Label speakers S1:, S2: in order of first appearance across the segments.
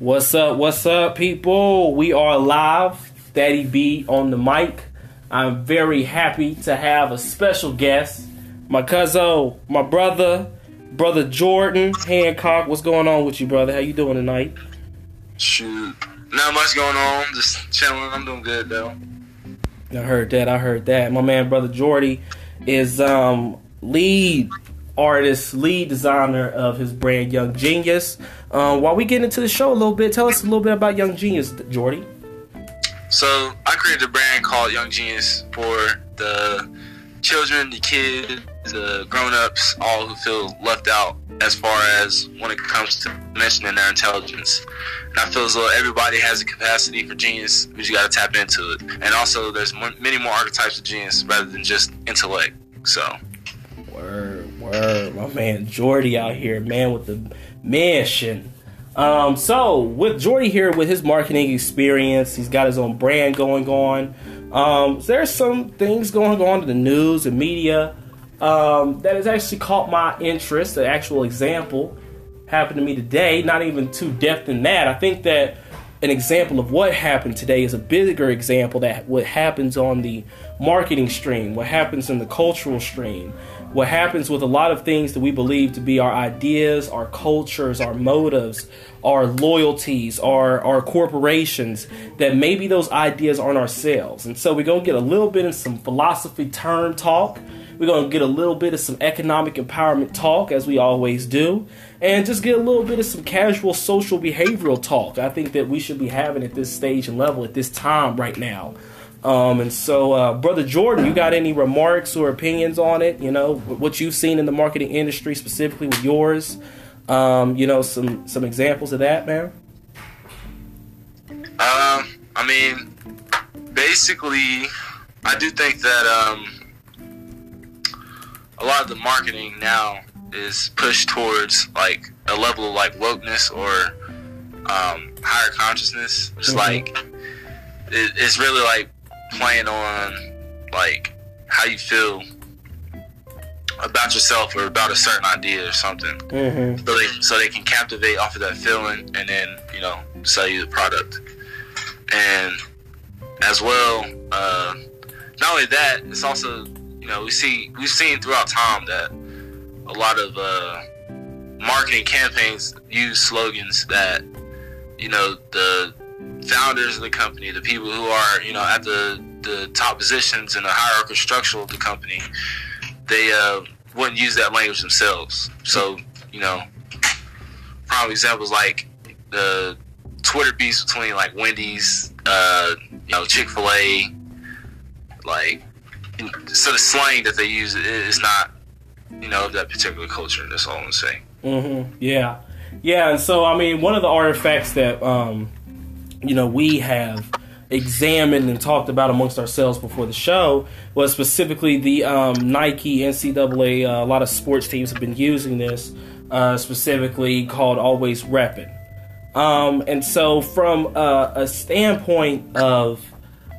S1: What's up? What's up, people? We are live. Daddy B on the mic. I'm very happy to have a special guest, my cousin, my brother, brother Jordan Hancock. What's going on with you, brother? How you doing tonight?
S2: Shoot, not much going on. Just chilling. I'm doing good though. I
S1: heard that. I heard that. My man, brother Jordy, is um lead artist, lead designer of his brand Young Genius. Um, while we get into the show a little bit, tell us a little bit about Young Genius, Jordy.
S2: So I created a brand called Young Genius for the children, the kids, the grown-ups, all who feel left out as far as when it comes to mentioning their intelligence. And I feel as though everybody has a capacity for genius, but you got to tap into it. And also, there's many more archetypes of genius rather than just intellect. So.
S1: Word, word. My man Jordy out here, man with the mission. Um, so with Jordy here with his marketing experience, he's got his own brand going on. Um, there's some things going on in the news and media um, that has actually caught my interest. An actual example happened to me today. Not even too depth in that. I think that an example of what happened today is a bigger example that what happens on the marketing stream, what happens in the cultural stream, what happens with a lot of things that we believe to be our ideas, our cultures, our motives, our loyalties, our, our corporations, that maybe those ideas aren't ourselves. And so we're going to get a little bit of some philosophy term talk. We're going to get a little bit of some economic empowerment talk, as we always do, and just get a little bit of some casual social behavioral talk. I think that we should be having at this stage and level at this time right now. Um, and so, uh, brother Jordan, you got any remarks or opinions on it? You know, what you've seen in the marketing industry, specifically with yours. Um, you know, some some examples of that, man.
S2: Um, I mean, basically, I do think that um, a lot of the marketing now is pushed towards like a level of like wokeness or um, higher consciousness. It's mm-hmm. like it, it's really like playing on like how you feel about yourself or about a certain idea or something. Mm-hmm. So they so they can captivate off of that feeling and then you know sell you the product. And as well, uh, not only that, it's also you know we see we've seen throughout time that a lot of uh, marketing campaigns use slogans that you know the founders of the company, the people who are you know at the the top positions in the hierarchical structure of the company, they uh, wouldn't use that language themselves. So you know, prime examples like the Twitter beefs between like Wendy's, uh, you know, Chick Fil A, like so the slang that they use is not you know that particular culture. That's all I'm saying.
S1: Mm-hmm. Yeah, yeah, and so I mean, one of the artifacts that um, you know, we have examined and talked about amongst ourselves before the show was specifically the um, Nike NCAA. Uh, a lot of sports teams have been using this, uh, specifically called Always Reppin'. Um, and so, from uh, a standpoint of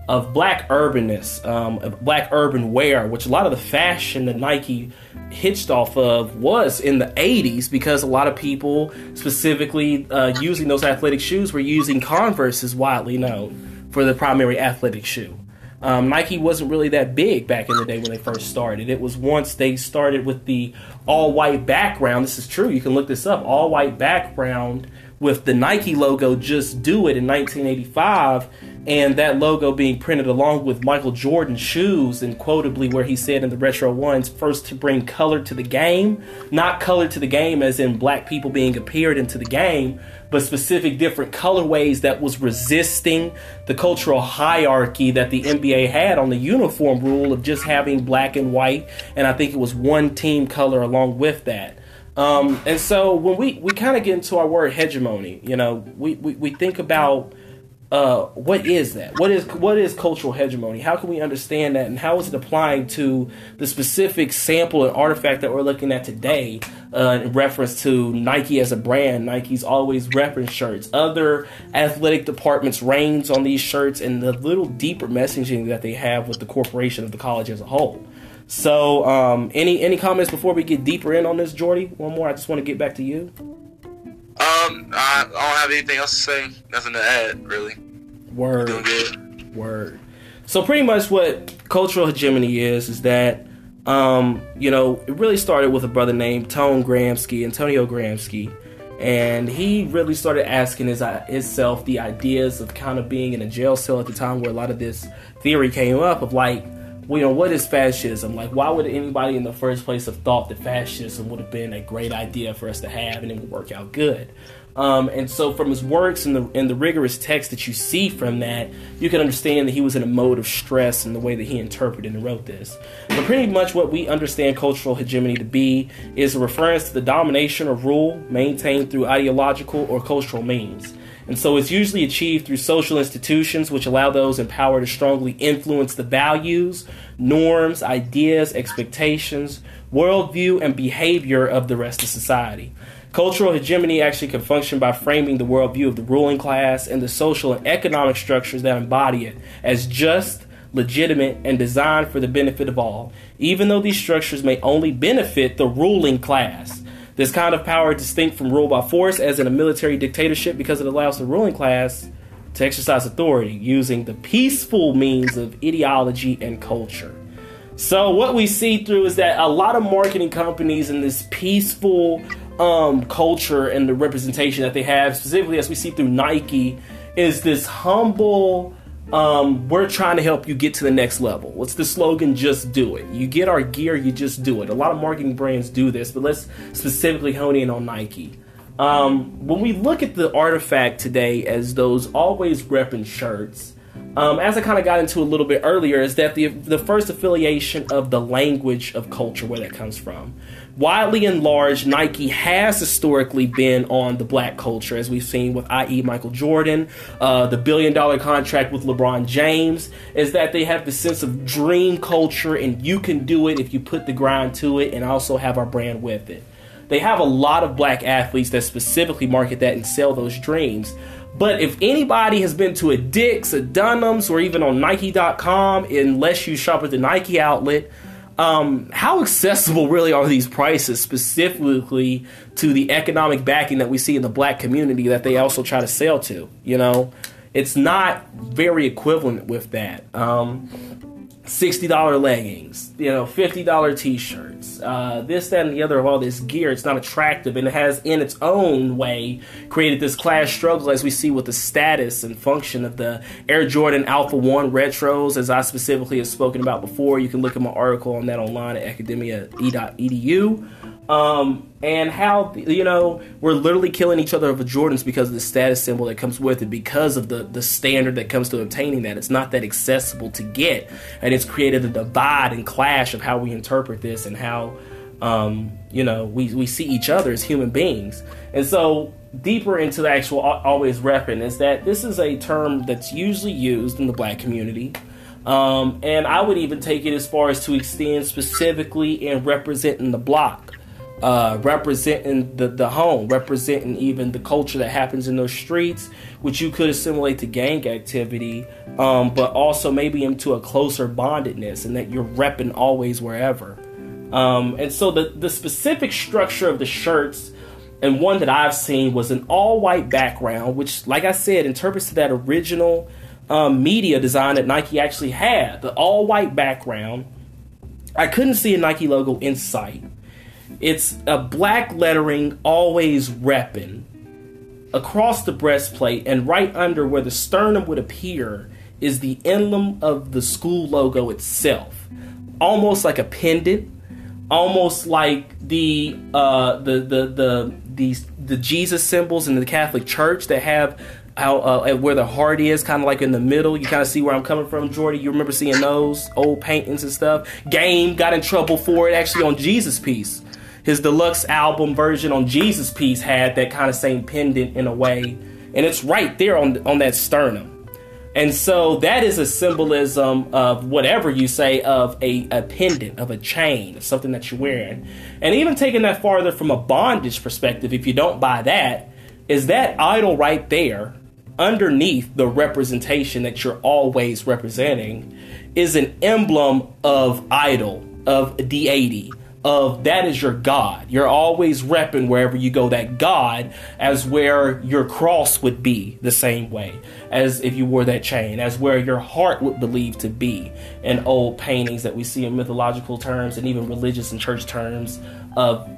S1: of black urbanness, um, black urban wear, which a lot of the fashion that Nike hitched off of was in the 80s because a lot of people, specifically uh, using those athletic shoes, were using Converse, is widely known for the primary athletic shoe. Um, Nike wasn't really that big back in the day when they first started. It was once they started with the all white background. This is true. You can look this up. All white background with the Nike logo, just do it in 1985 and that logo being printed along with Michael Jordan's shoes, and quotably where he said in the retro ones, first to bring color to the game, not color to the game as in black people being appeared into the game, but specific different colorways that was resisting the cultural hierarchy that the NBA had on the uniform rule of just having black and white, and I think it was one team color along with that. Um, and so when we, we kind of get into our word hegemony, you know, we, we, we think about uh, what is that? What is what is cultural hegemony? How can we understand that, and how is it applying to the specific sample and artifact that we're looking at today? Uh, in reference to Nike as a brand, Nike's always reference shirts. Other athletic departments reigns on these shirts, and the little deeper messaging that they have with the corporation of the college as a whole. So, um, any any comments before we get deeper in on this, Jordy? One more. I just want to get back to you.
S2: Um, I don't have anything else to say. Nothing to add, really.
S1: Word.
S2: Doing good.
S1: Word. So pretty much what cultural hegemony is is that um, you know, it really started with a brother named Tone Gramsci, Antonio Gramsci, and he really started asking his himself the ideas of kind of being in a jail cell at the time where a lot of this theory came up of like you know, what is fascism? Like, why would anybody in the first place have thought that fascism would have been a great idea for us to have and it would work out good? Um, and so, from his works and the and the rigorous text that you see from that, you can understand that he was in a mode of stress in the way that he interpreted and wrote this. But pretty much, what we understand cultural hegemony to be is a reference to the domination or rule maintained through ideological or cultural means. And so it's usually achieved through social institutions which allow those in power to strongly influence the values, norms, ideas, expectations, worldview, and behavior of the rest of society. Cultural hegemony actually can function by framing the worldview of the ruling class and the social and economic structures that embody it as just, legitimate, and designed for the benefit of all, even though these structures may only benefit the ruling class. This kind of power is distinct from rule by force, as in a military dictatorship, because it allows the ruling class to exercise authority using the peaceful means of ideology and culture. So, what we see through is that a lot of marketing companies in this peaceful um, culture and the representation that they have, specifically as we see through Nike, is this humble um, we're trying to help you get to the next level. What's the slogan? Just do it. You get our gear, you just do it. A lot of marketing brands do this, but let's specifically hone in on Nike. Um, when we look at the artifact today as those always repping shirts, um, as I kind of got into a little bit earlier, is that the the first affiliation of the language of culture, where that comes from widely and large, Nike has historically been on the black culture, as we've seen with, i.e., Michael Jordan, uh, the billion dollar contract with LeBron James, is that they have the sense of dream culture and you can do it if you put the grind to it and also have our brand with it. They have a lot of black athletes that specifically market that and sell those dreams. But if anybody has been to a Dick's, a Dunham's, or even on Nike.com, unless you shop at the Nike outlet, um, how accessible really are these prices specifically to the economic backing that we see in the black community that they also try to sell to? You know, it's not very equivalent with that. Um, $60 leggings, you know, $50 t-shirts, uh, this, that, and the other of all this gear. It's not attractive and it has in its own way created this class struggle as we see with the status and function of the Air Jordan Alpha 1 retros as I specifically have spoken about before. You can look at my article on that online at academia.e.edu um, and how you know we're literally killing each other over Jordans because of the status symbol that comes with it, because of the the standard that comes to obtaining that. It's not that accessible to get, and it's created a divide and clash of how we interpret this and how um, you know we we see each other as human beings. And so deeper into the actual always repping is that this is a term that's usually used in the black community. Um, and I would even take it as far as to extend specifically in representing the block uh, representing the, the home, representing even the culture that happens in those streets, which you could assimilate to gang activity, um, but also maybe into a closer bondedness and that you're repping always wherever. Um, and so the, the specific structure of the shirts and one that I've seen was an all white background, which, like I said, interprets to that original um, media design that Nike actually had. The all white background. I couldn't see a Nike logo in sight. It's a black lettering, always repping, across the breastplate, and right under where the sternum would appear is the emblem of the school logo itself, almost like a pendant, almost like the uh, the the the these the Jesus symbols in the Catholic Church that have how uh, where the heart is, kind of like in the middle. You kind of see where I'm coming from, Jordy. You remember seeing those old paintings and stuff. Game got in trouble for it actually on Jesus piece his deluxe album version on Jesus Piece had that kind of same pendant in a way, and it's right there on on that sternum. And so that is a symbolism of whatever you say of a, a pendant, of a chain, something that you're wearing. And even taking that farther from a bondage perspective, if you don't buy that, is that idol right there underneath the representation that you're always representing is an emblem of idol, of deity, of that is your God. You're always repping wherever you go that God as where your cross would be the same way as if you wore that chain, as where your heart would believe to be in old paintings that we see in mythological terms and even religious and church terms of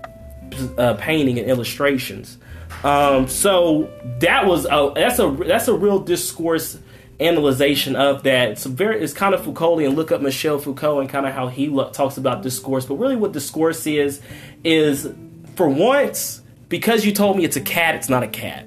S1: uh, painting and illustrations. Um, so that was a that's a that's a real discourse analyzation of that. It's very it's kind of Foucauldian. Look up Michel Foucault and kind of how he lo- talks about discourse. But really, what discourse is is for once because you told me it's a cat, it's not a cat.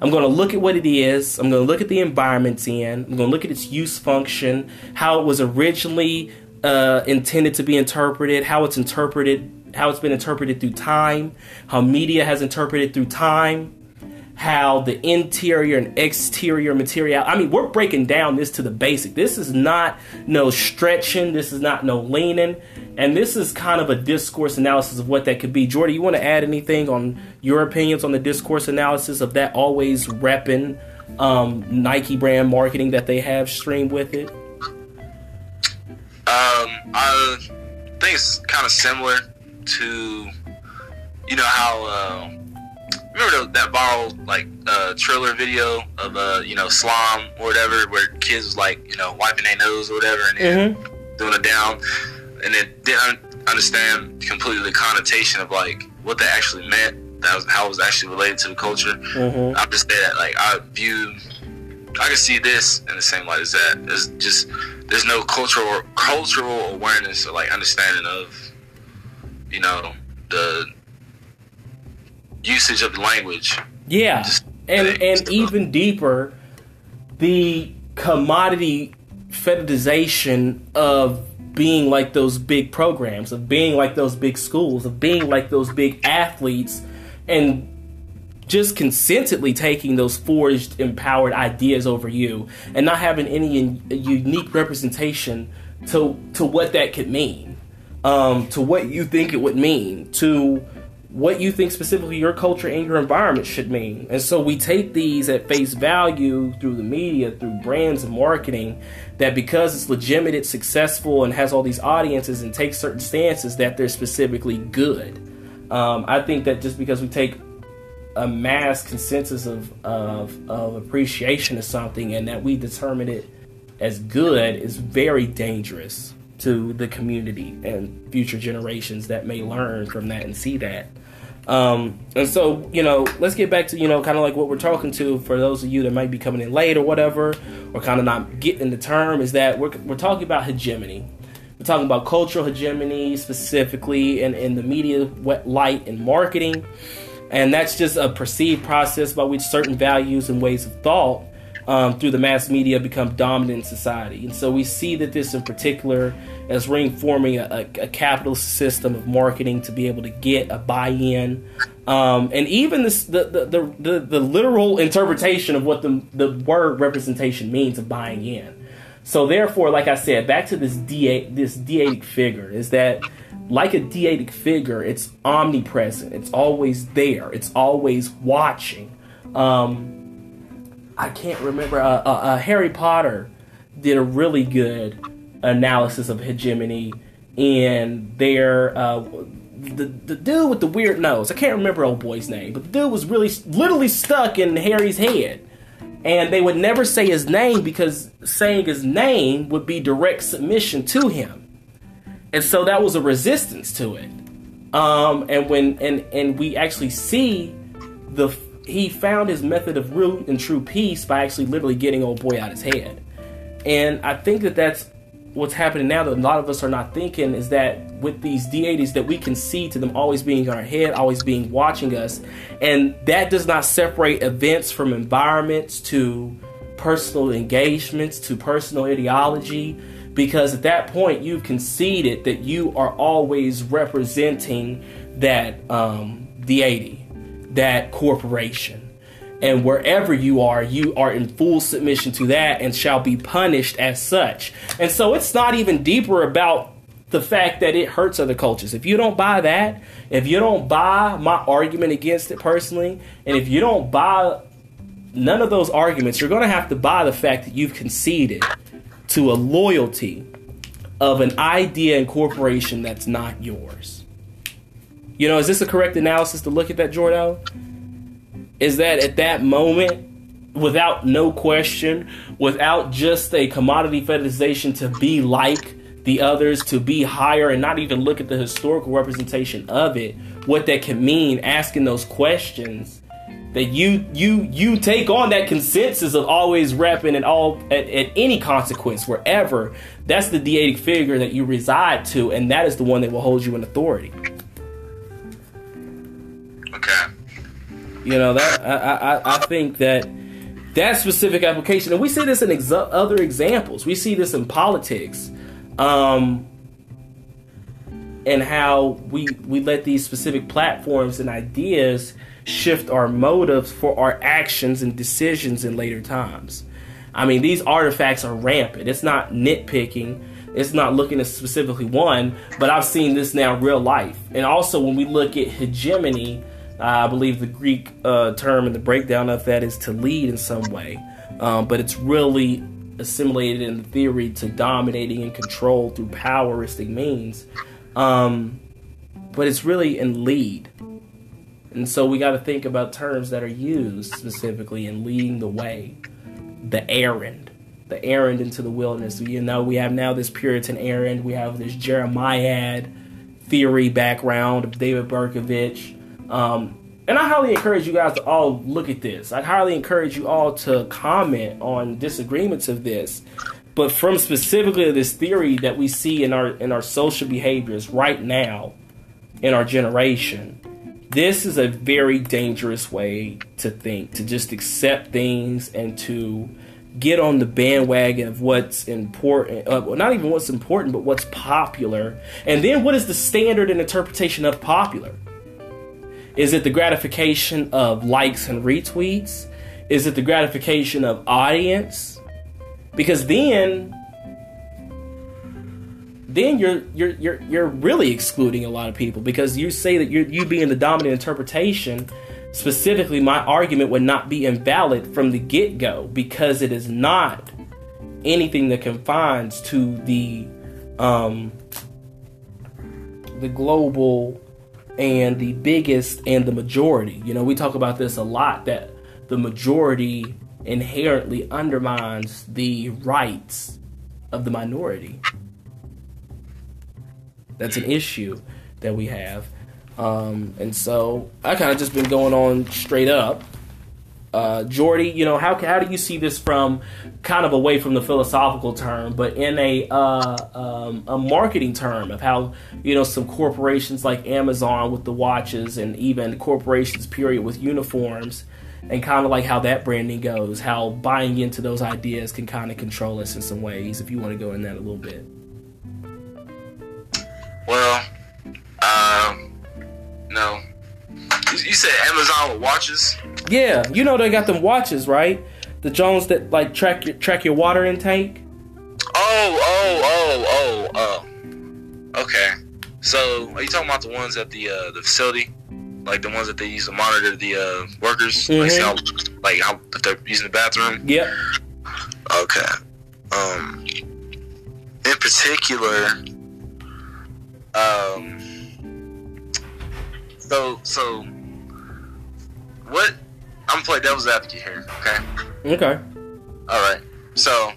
S1: I'm going to look at what it is. I'm going to look at the environment in. I'm going to look at its use function, how it was originally uh, intended to be interpreted, how it's interpreted, how it's been interpreted through time, how media has interpreted through time, how the interior and exterior material. I mean, we're breaking down this to the basic. This is not no stretching. This is not no leaning. And this is kind of a discourse analysis of what that could be. Jordy, you want to add anything on your opinions on the discourse analysis of that always repping um, Nike brand marketing that they have streamed with it?
S2: Um, I think it's kind of similar to, you know, how. Uh, remember that viral like uh, Triller video of uh you know slime or whatever where kids was like you know wiping their nose or whatever and then mm-hmm. doing it down and then didn't understand completely the connotation of like what that actually meant that was how it was actually related to the culture mm-hmm. i'm just say that like i view i can see this in the same light as that there's just there's no cultural cultural awareness or like understanding of you know the usage of the language.
S1: Yeah, Just and and even deeper, the commodity fetishization of being like those big programs, of being like those big schools, of being like those big athletes, and just consistently taking those forged, empowered ideas over you, and not having any in, unique representation to to what that could mean, um, to what you think it would mean, to what you think specifically your culture and your environment should mean. And so we take these at face value through the media, through brands and marketing, that because it's legitimate, it's successful, and has all these audiences and takes certain stances, that they're specifically good. Um, I think that just because we take a mass consensus of, of, of appreciation of something and that we determine it as good is very dangerous to the community and future generations that may learn from that and see that. Um, and so, you know, let's get back to, you know, kind of like what we're talking to for those of you that might be coming in late or whatever, or kind of not getting the term, is that we're, we're talking about hegemony. We're talking about cultural hegemony specifically in, in the media light and marketing. And that's just a perceived process by which certain values and ways of thought um, through the mass media become dominant in society. And so we see that this in particular as reforming a, a, a capitalist system of marketing to be able to get a buy-in. Um, and even this, the, the, the, the, the literal interpretation of what the, the word representation means of buying in. So therefore, like I said, back to this de- this deatic figure is that like a deatic figure, it's omnipresent. It's always there. It's always watching. Um, I can't remember. Uh, uh, uh, Harry Potter did a really good analysis of hegemony and their uh, the the dude with the weird nose. I can't remember old boy's name, but the dude was really literally stuck in Harry's head, and they would never say his name because saying his name would be direct submission to him, and so that was a resistance to it. Um, and when and and we actually see the he found his method of real and true peace by actually literally getting old boy out of his head. And I think that that's what's happening now that a lot of us are not thinking is that with these deities that we can see to them always being in our head, always being watching us, and that does not separate events from environments to personal engagements to personal ideology because at that point you've conceded that you are always representing that um, deity that corporation. And wherever you are, you are in full submission to that and shall be punished as such. And so it's not even deeper about the fact that it hurts other cultures. If you don't buy that, if you don't buy my argument against it personally, and if you don't buy none of those arguments, you're going to have to buy the fact that you've conceded to a loyalty of an idea and corporation that's not yours. You know, is this a correct analysis to look at that, Jordo? Is that at that moment, without no question, without just a commodity fetishization to be like the others, to be higher, and not even look at the historical representation of it, what that can mean, asking those questions, that you you you take on that consensus of always repping and all at, at, any consequence wherever that's the deitic figure that you reside to and that is the one that will hold you in authority you know that i i, I think that that specific application and we see this in other examples we see this in politics um and how we we let these specific platforms and ideas shift our motives for our actions and decisions in later times. I mean, these artifacts are rampant. It's not nitpicking. It's not looking at specifically one, but I've seen this now real life. And also, when we look at hegemony, I believe the Greek uh, term and the breakdown of that is to lead in some way, um, but it's really assimilated in the theory to dominating and control through poweristic means. Um, but it's really in lead. And so we got to think about terms that are used specifically in leading the way. The errand, the errand into the wilderness. You know, we have now this Puritan errand. We have this Jeremiad theory background of David Bercovitch. Um, and I highly encourage you guys to all look at this. I highly encourage you all to comment on disagreements of this. But from specifically this theory that we see in our in our social behaviors right now in our generation, this is a very dangerous way to think, to just accept things and to get on the bandwagon of what's important, uh, not even what's important, but what's popular. And then what is the standard and interpretation of popular? Is it the gratification of likes and retweets? Is it the gratification of audience? Because then then you're you're you're you're really excluding a lot of people because you say that you you being the dominant interpretation specifically my argument would not be invalid from the get-go because it is not anything that confines to the um the global and the biggest and the majority you know we talk about this a lot that the majority inherently undermines the rights of the minority that's an issue that we have. Um, and so I kind of just been going on straight up. Uh, Jordy, you know, how, how do you see this from kind of away from the philosophical term, but in a uh, um, a marketing term of how you know some corporations like Amazon with the watches and even corporations period with uniforms and kind of like how that branding goes, how buying into those ideas can kind of control us in some ways. If you want to go in that a little bit.
S2: Well, said Amazon with watches?
S1: Yeah, you know they got them watches, right? The Jones that like track your track your water intake.
S2: Oh, oh, oh, oh, oh. Okay. So, are you talking about the ones at the uh, the facility, like the ones that they use to monitor the uh, workers, mm-hmm. like, see how, like how if they're using the bathroom?
S1: Yep.
S2: Okay. Um. In particular, um. So so, what? I'm gonna play devil's advocate here. Okay.
S1: Okay.
S2: All right. So,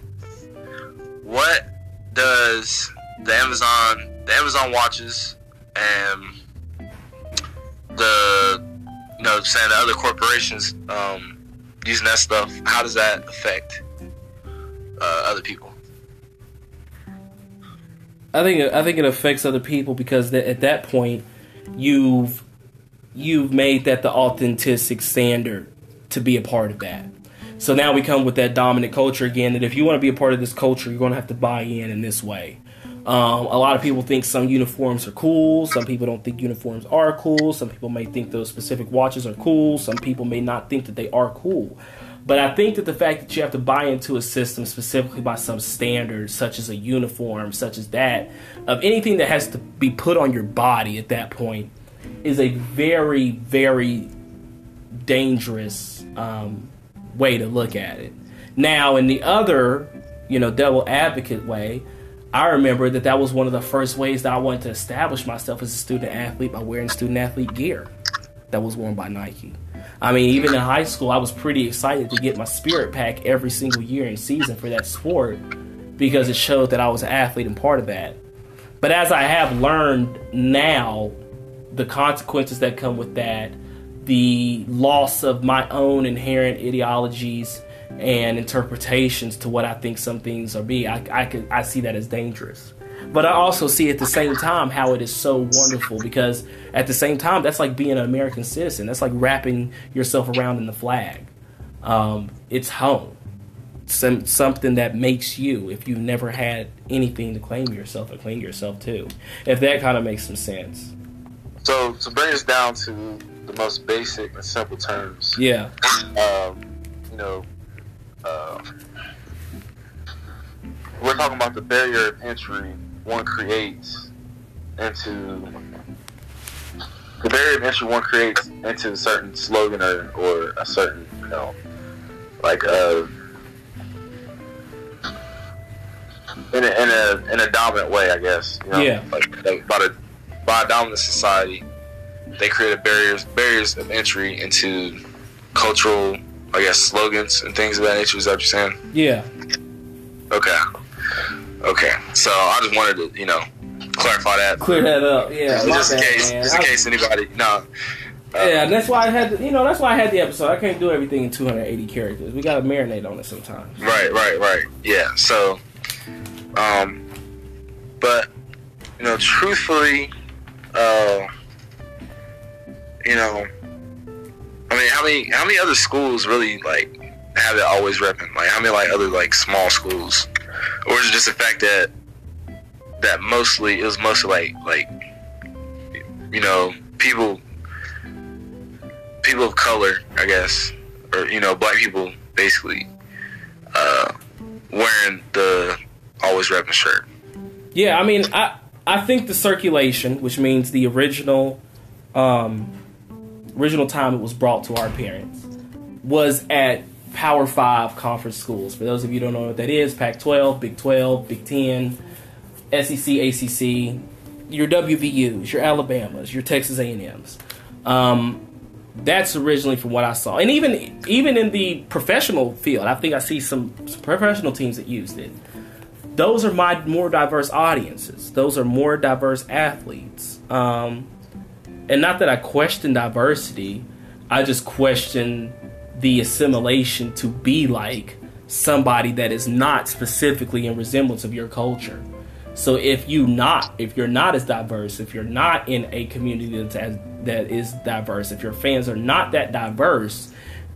S2: what does the Amazon the Amazon watches and the you know saying the other corporations um, using that stuff? How does that affect uh, other people?
S1: I think I think it affects other people because at that point you've you've made that the authentic standard to be a part of that. So now we come with that dominant culture again. That if you want to be a part of this culture, you're going to have to buy in in this way. Um, a lot of people think some uniforms are cool. Some people don't think uniforms are cool. Some people may think those specific watches are cool. Some people may not think that they are cool. But I think that the fact that you have to buy into a system specifically by some standards, such as a uniform, such as that, of anything that has to be put on your body at that point, is a very, very dangerous um, way to look at it. Now, in the other, you know, devil advocate way, I remember that that was one of the first ways that I wanted to establish myself as a student athlete by wearing student athlete gear that was worn by Nike. I mean, even in high school, I was pretty excited to get my spirit pack every single year and season for that sport because it showed that I was an athlete and part of that. But as I have learned now, the consequences that come with that, the loss of my own inherent ideologies and interpretations to what I think some things are be, I, I, could, I see that as dangerous. But I also see at the same time how it is so wonderful because at the same time, that's like being an American citizen. That's like wrapping yourself around in the flag. Um, it's home. Some, something that makes you, if you've never had anything to claim yourself or claim yourself to. If that kind of makes some sense.
S2: So, to bring us down to the most basic and simple terms.
S1: Yeah.
S2: Um, you know, uh, we're talking about the barrier of entry one creates into the barrier of entry one creates into a certain slogan or, or a certain you know like a in a, in a in a dominant way I guess you know?
S1: yeah
S2: like, like by a by a dominant society they created barriers barriers of entry into cultural I guess slogans and things of that nature is that what you're saying
S1: yeah
S2: okay Okay, so I just wanted to, you know, clarify that.
S1: Clear that up, yeah.
S2: Just in case, just in case anybody, no.
S1: Uh, yeah, that's why I had, to, you know, that's why I had the episode. I can't do everything in 280 characters. We got to marinate on it sometimes.
S2: Right, right, right. Yeah. So, um, but you know, truthfully, uh, you know, I mean, how many how many other schools really like have it always repping? Like, how many like other like small schools? or is it just the fact that that mostly it was mostly like like you know people people of color I guess or you know black people basically uh, wearing the always repping shirt.
S1: Yeah, I mean I I think the circulation, which means the original um, original time it was brought to our parents, was at Power Five conference schools. For those of you don't know what that is, Pac 12, Big 12, Big 10, SEC, ACC, your WVUs, your Alabamas, your Texas A&Ms. Um, that's originally from what I saw, and even even in the professional field, I think I see some, some professional teams that used it. Those are my more diverse audiences. Those are more diverse athletes. Um, and not that I question diversity, I just question the assimilation to be like somebody that is not specifically in resemblance of your culture. So if you not if you're not as diverse, if you're not in a community that's as, that is diverse, if your fans are not that diverse,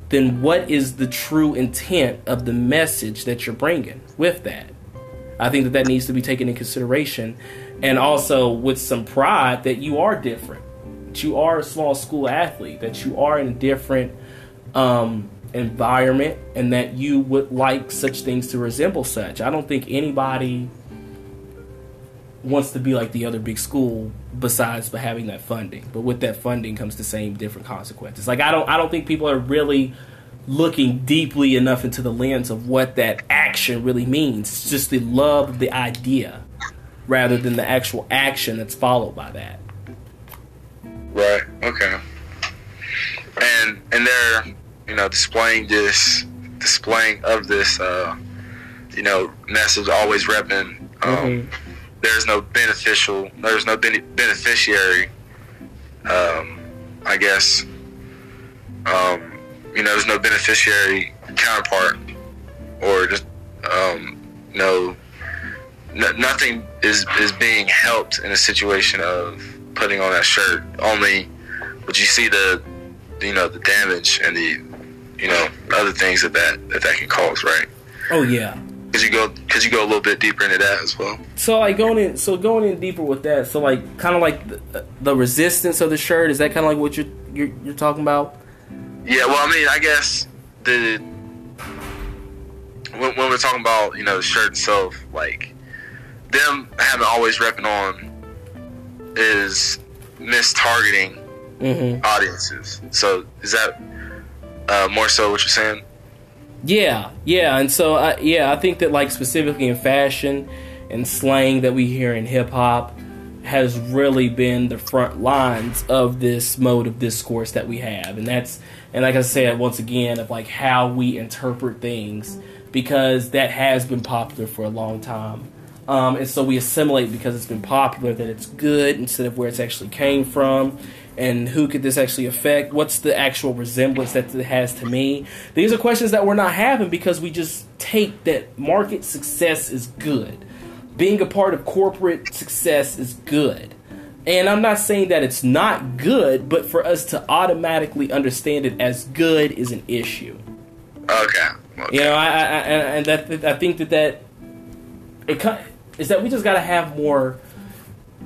S1: then what is the true intent of the message that you're bringing with that? I think that that needs to be taken in consideration, and also with some pride that you are different, that you are a small school athlete, that you are in a different um, environment and that you would like such things to resemble such. I don't think anybody wants to be like the other big school besides for having that funding. But with that funding comes the same different consequences. Like I don't I don't think people are really looking deeply enough into the lens of what that action really means. It's just the love of the idea rather than the actual action that's followed by that.
S2: Right. Okay. And and they're you know, displaying this, displaying of this, uh, you know, message always repping. Um, mm-hmm. There's no beneficial, there's no beneficiary, um, I guess. Um, you know, there's no beneficiary counterpart, or just um, no, n- nothing is is being helped in a situation of putting on that shirt. Only, would you see the, you know, the damage and the you know, other things that that, that, that can cause, right?
S1: Oh yeah.
S2: Cause you go, cause you go a little bit deeper into that as well.
S1: So like going in, so going in deeper with that. So like, kind of like the, the, resistance of the shirt. Is that kind of like what you're, you're you're talking about?
S2: Yeah. Well, I mean, I guess the when, when we're talking about you know the shirt itself, like them having always repping on is mistargeting mm-hmm. audiences. So is that uh, more so what you're saying?
S1: Yeah, yeah, and so I, yeah, I think that like specifically in fashion and slang that we hear in hip hop has really been the front lines of this mode of discourse that we have. And that's, and like I said, once again, of like how we interpret things because that has been popular for a long time. Um, and so we assimilate because it's been popular that it's good instead of where it's actually came from and who could this actually affect? What's the actual resemblance that it has to me? These are questions that we're not having because we just take that market success is good. Being a part of corporate success is good. And I'm not saying that it's not good, but for us to automatically understand it as good is an issue.
S2: Okay. okay.
S1: You know, I, I, I and that I think that that it is that we just got to have more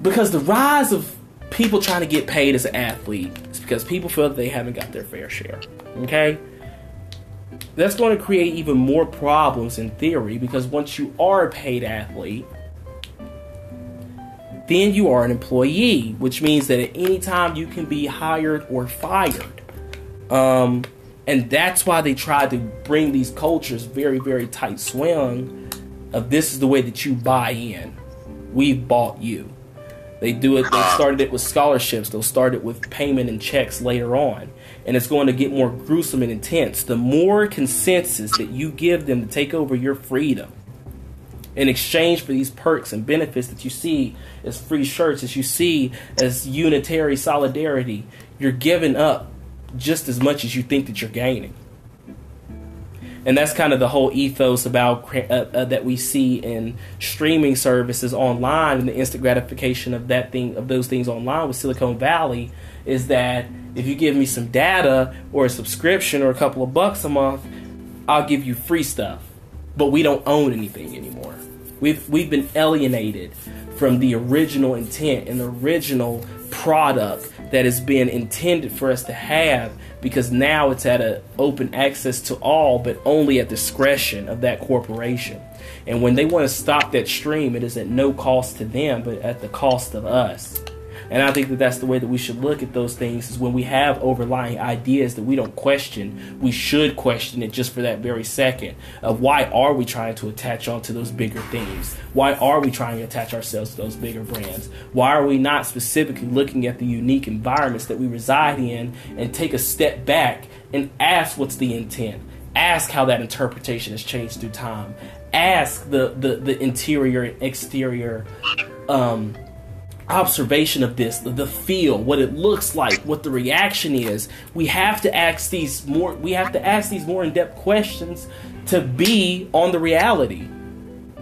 S1: because the rise of people trying to get paid as an athlete is because people feel that they haven't got their fair share. Okay? That's going to create even more problems in theory because once you are a paid athlete, then you are an employee, which means that at any time you can be hired or fired. Um, and that's why they tried to bring these cultures very, very tight swing of this is the way that you buy in. We've bought you. They do it. They started it with scholarships. They'll start it with payment and checks later on, and it's going to get more gruesome and intense. The more consensus that you give them to take over your freedom, in exchange for these perks and benefits that you see as free shirts, as you see as unitary solidarity, you're giving up just as much as you think that you're gaining and that's kind of the whole ethos about uh, uh, that we see in streaming services online and the instant gratification of that thing of those things online with Silicon Valley is that if you give me some data or a subscription or a couple of bucks a month, I'll give you free stuff. But we don't own anything anymore. We've we've been alienated from the original intent and the original product that has been intended for us to have because now it's at an open access to all but only at discretion of that corporation. And when they want to stop that stream it is at no cost to them but at the cost of us and I think that that's the way that we should look at those things is when we have overlying ideas that we don't question, we should question it just for that very second of why are we trying to attach onto those bigger themes? Why are we trying to attach ourselves to those bigger brands? Why are we not specifically looking at the unique environments that we reside in and take a step back and ask what's the intent? Ask how that interpretation has changed through time. Ask the, the, the interior and exterior um, observation of this, the, feel, what it looks like, what the reaction is. We have to ask these more we have to ask these more in-depth questions to be on the reality.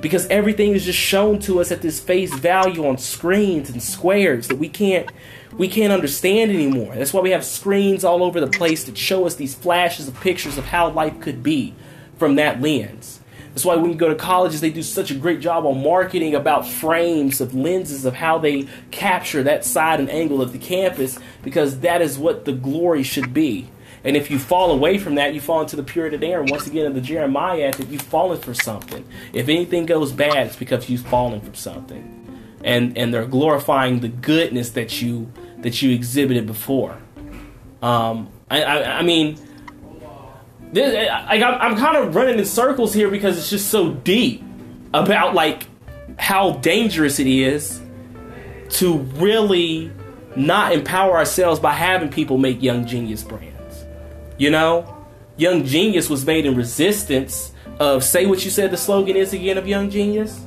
S1: Because everything is just shown to us at this face value on screens and squares that we can't we can't understand anymore. That's why we have screens all over the place that show us these flashes of pictures of how life could be from that lens. That's why when you go to colleges, they do such a great job on marketing about frames of lenses of how they capture that side and angle of the campus because that is what the glory should be. And if you fall away from that, you fall into the Puritan error. Once again, in the Jeremiad that you've fallen for something. If anything goes bad, it's because you've fallen from something. And and they're glorifying the goodness that you that you exhibited before. Um, I, I, I mean, this, I, I'm kind of running in circles here because it's just so deep about like how dangerous it is to really not empower ourselves by having people make Young Genius brands. You know, Young Genius was made in resistance of say what you said the slogan is again of Young Genius.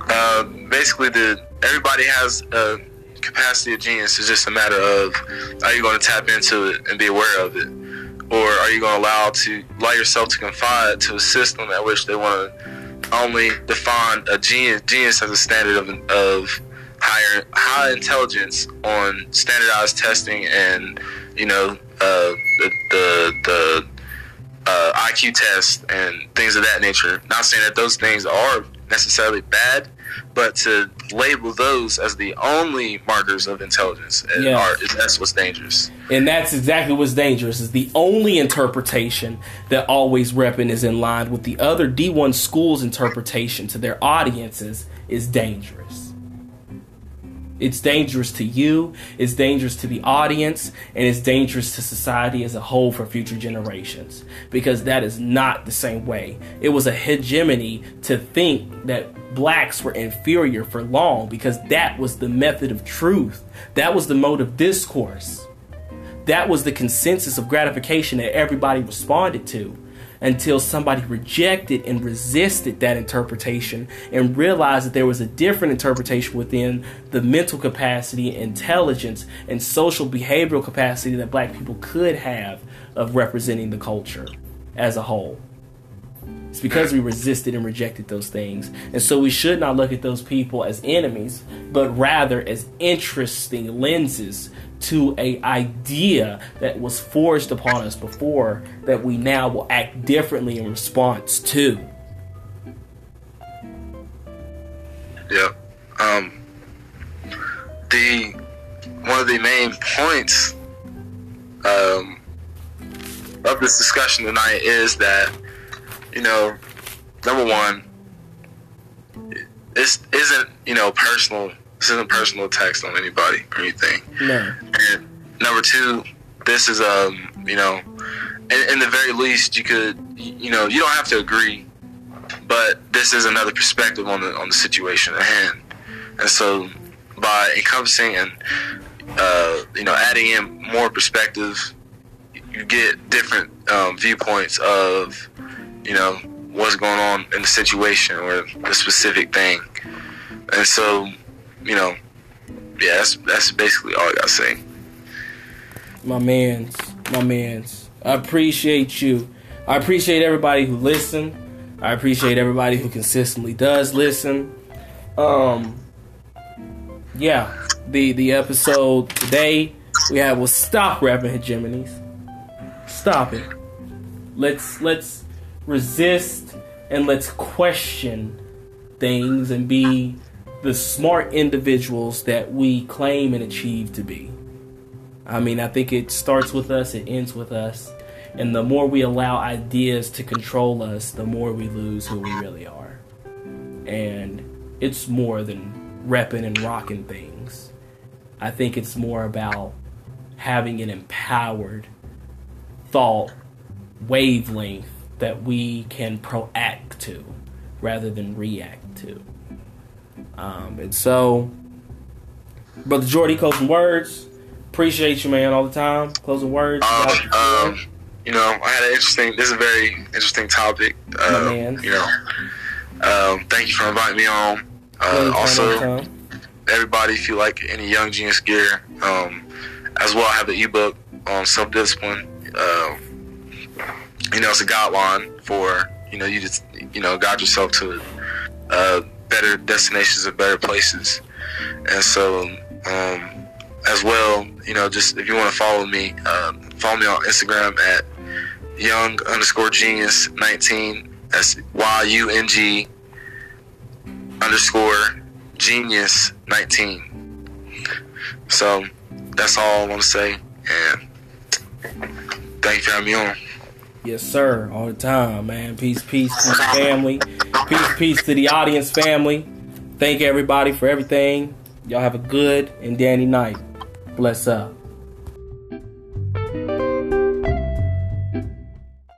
S2: Uh, basically, the everybody has a capacity of genius. It's just a matter of are you going to tap into it and be aware of it or are you going to allow to allow yourself to confide to a system at which they want to only define a genius, genius as a standard of, of higher high intelligence on standardized testing and you know uh, the the, the uh, IQ test and things of that nature. Not saying that those things are necessarily bad, but to label those as the only markers of intelligence yeah. are, that's what's dangerous.
S1: And that's exactly what's dangerous is the only interpretation that always repping is in line with the other D1 schools interpretation to their audiences is dangerous. It's dangerous to you, it's dangerous to the audience, and it's dangerous to society as a whole for future generations. Because that is not the same way. It was a hegemony to think that blacks were inferior for long because that was the method of truth. That was the mode of discourse. That was the consensus of gratification that everybody responded to until somebody rejected and resisted that interpretation and realized that there was a different interpretation within the mental capacity, intelligence, and social behavioral capacity that black people could have of representing the culture as a whole. It's because we resisted and rejected those things. And so we should not look at those people as enemies, but rather as interesting lenses to a idea that was forged upon us before that we now will act differently in response to.
S2: Yep. Um, the one of the main points um, of this discussion tonight is that you know, number one, this isn't you know personal. This isn't personal text on anybody or anything.
S1: No.
S2: And number two, this is um you know, in, in the very least, you could you know you don't have to agree, but this is another perspective on the on the situation at hand. And so, by encompassing and uh, you know adding in more perspective, you get different um, viewpoints of you know what's going on in the situation or the specific thing. And so, you know, yeah, that's that's basically all I gotta say.
S1: My man's, my man's. I appreciate you. I appreciate everybody who listened. I appreciate everybody who consistently does listen. Um, yeah, the the episode today we had was stop repping hegemonies. Stop it. Let's let's resist and let's question things and be the smart individuals that we claim and achieve to be. I mean, I think it starts with us, it ends with us. And the more we allow ideas to control us, the more we lose who we really are. And it's more than repping and rocking things. I think it's more about having an empowered thought wavelength that we can proact to rather than react to. Um, and so, Brother Jordie, closing words. Appreciate you, man, all the time. Closing words.
S2: Um, um, you know, I had an interesting. This is a very interesting topic. Uh,
S1: man.
S2: You know, um, thank you for inviting me on. Uh, also, everybody, if you like any Young Genius gear, um, as well, I have the ebook on self discipline. Uh, you know, it's a guideline for you know you just you know guide yourself to uh, better destinations and better places, and so um, as well, you know, just if you want to follow me, um, follow me on Instagram at young underscore genius nineteen. That's Y U N G underscore genius nineteen. So that's all I want to say, and thank you for having me on.
S1: Yes, sir. All the time, man. Peace, peace to the family. Peace, peace to the audience family. Thank everybody for everything. Y'all have a good and dandy night. Bless up.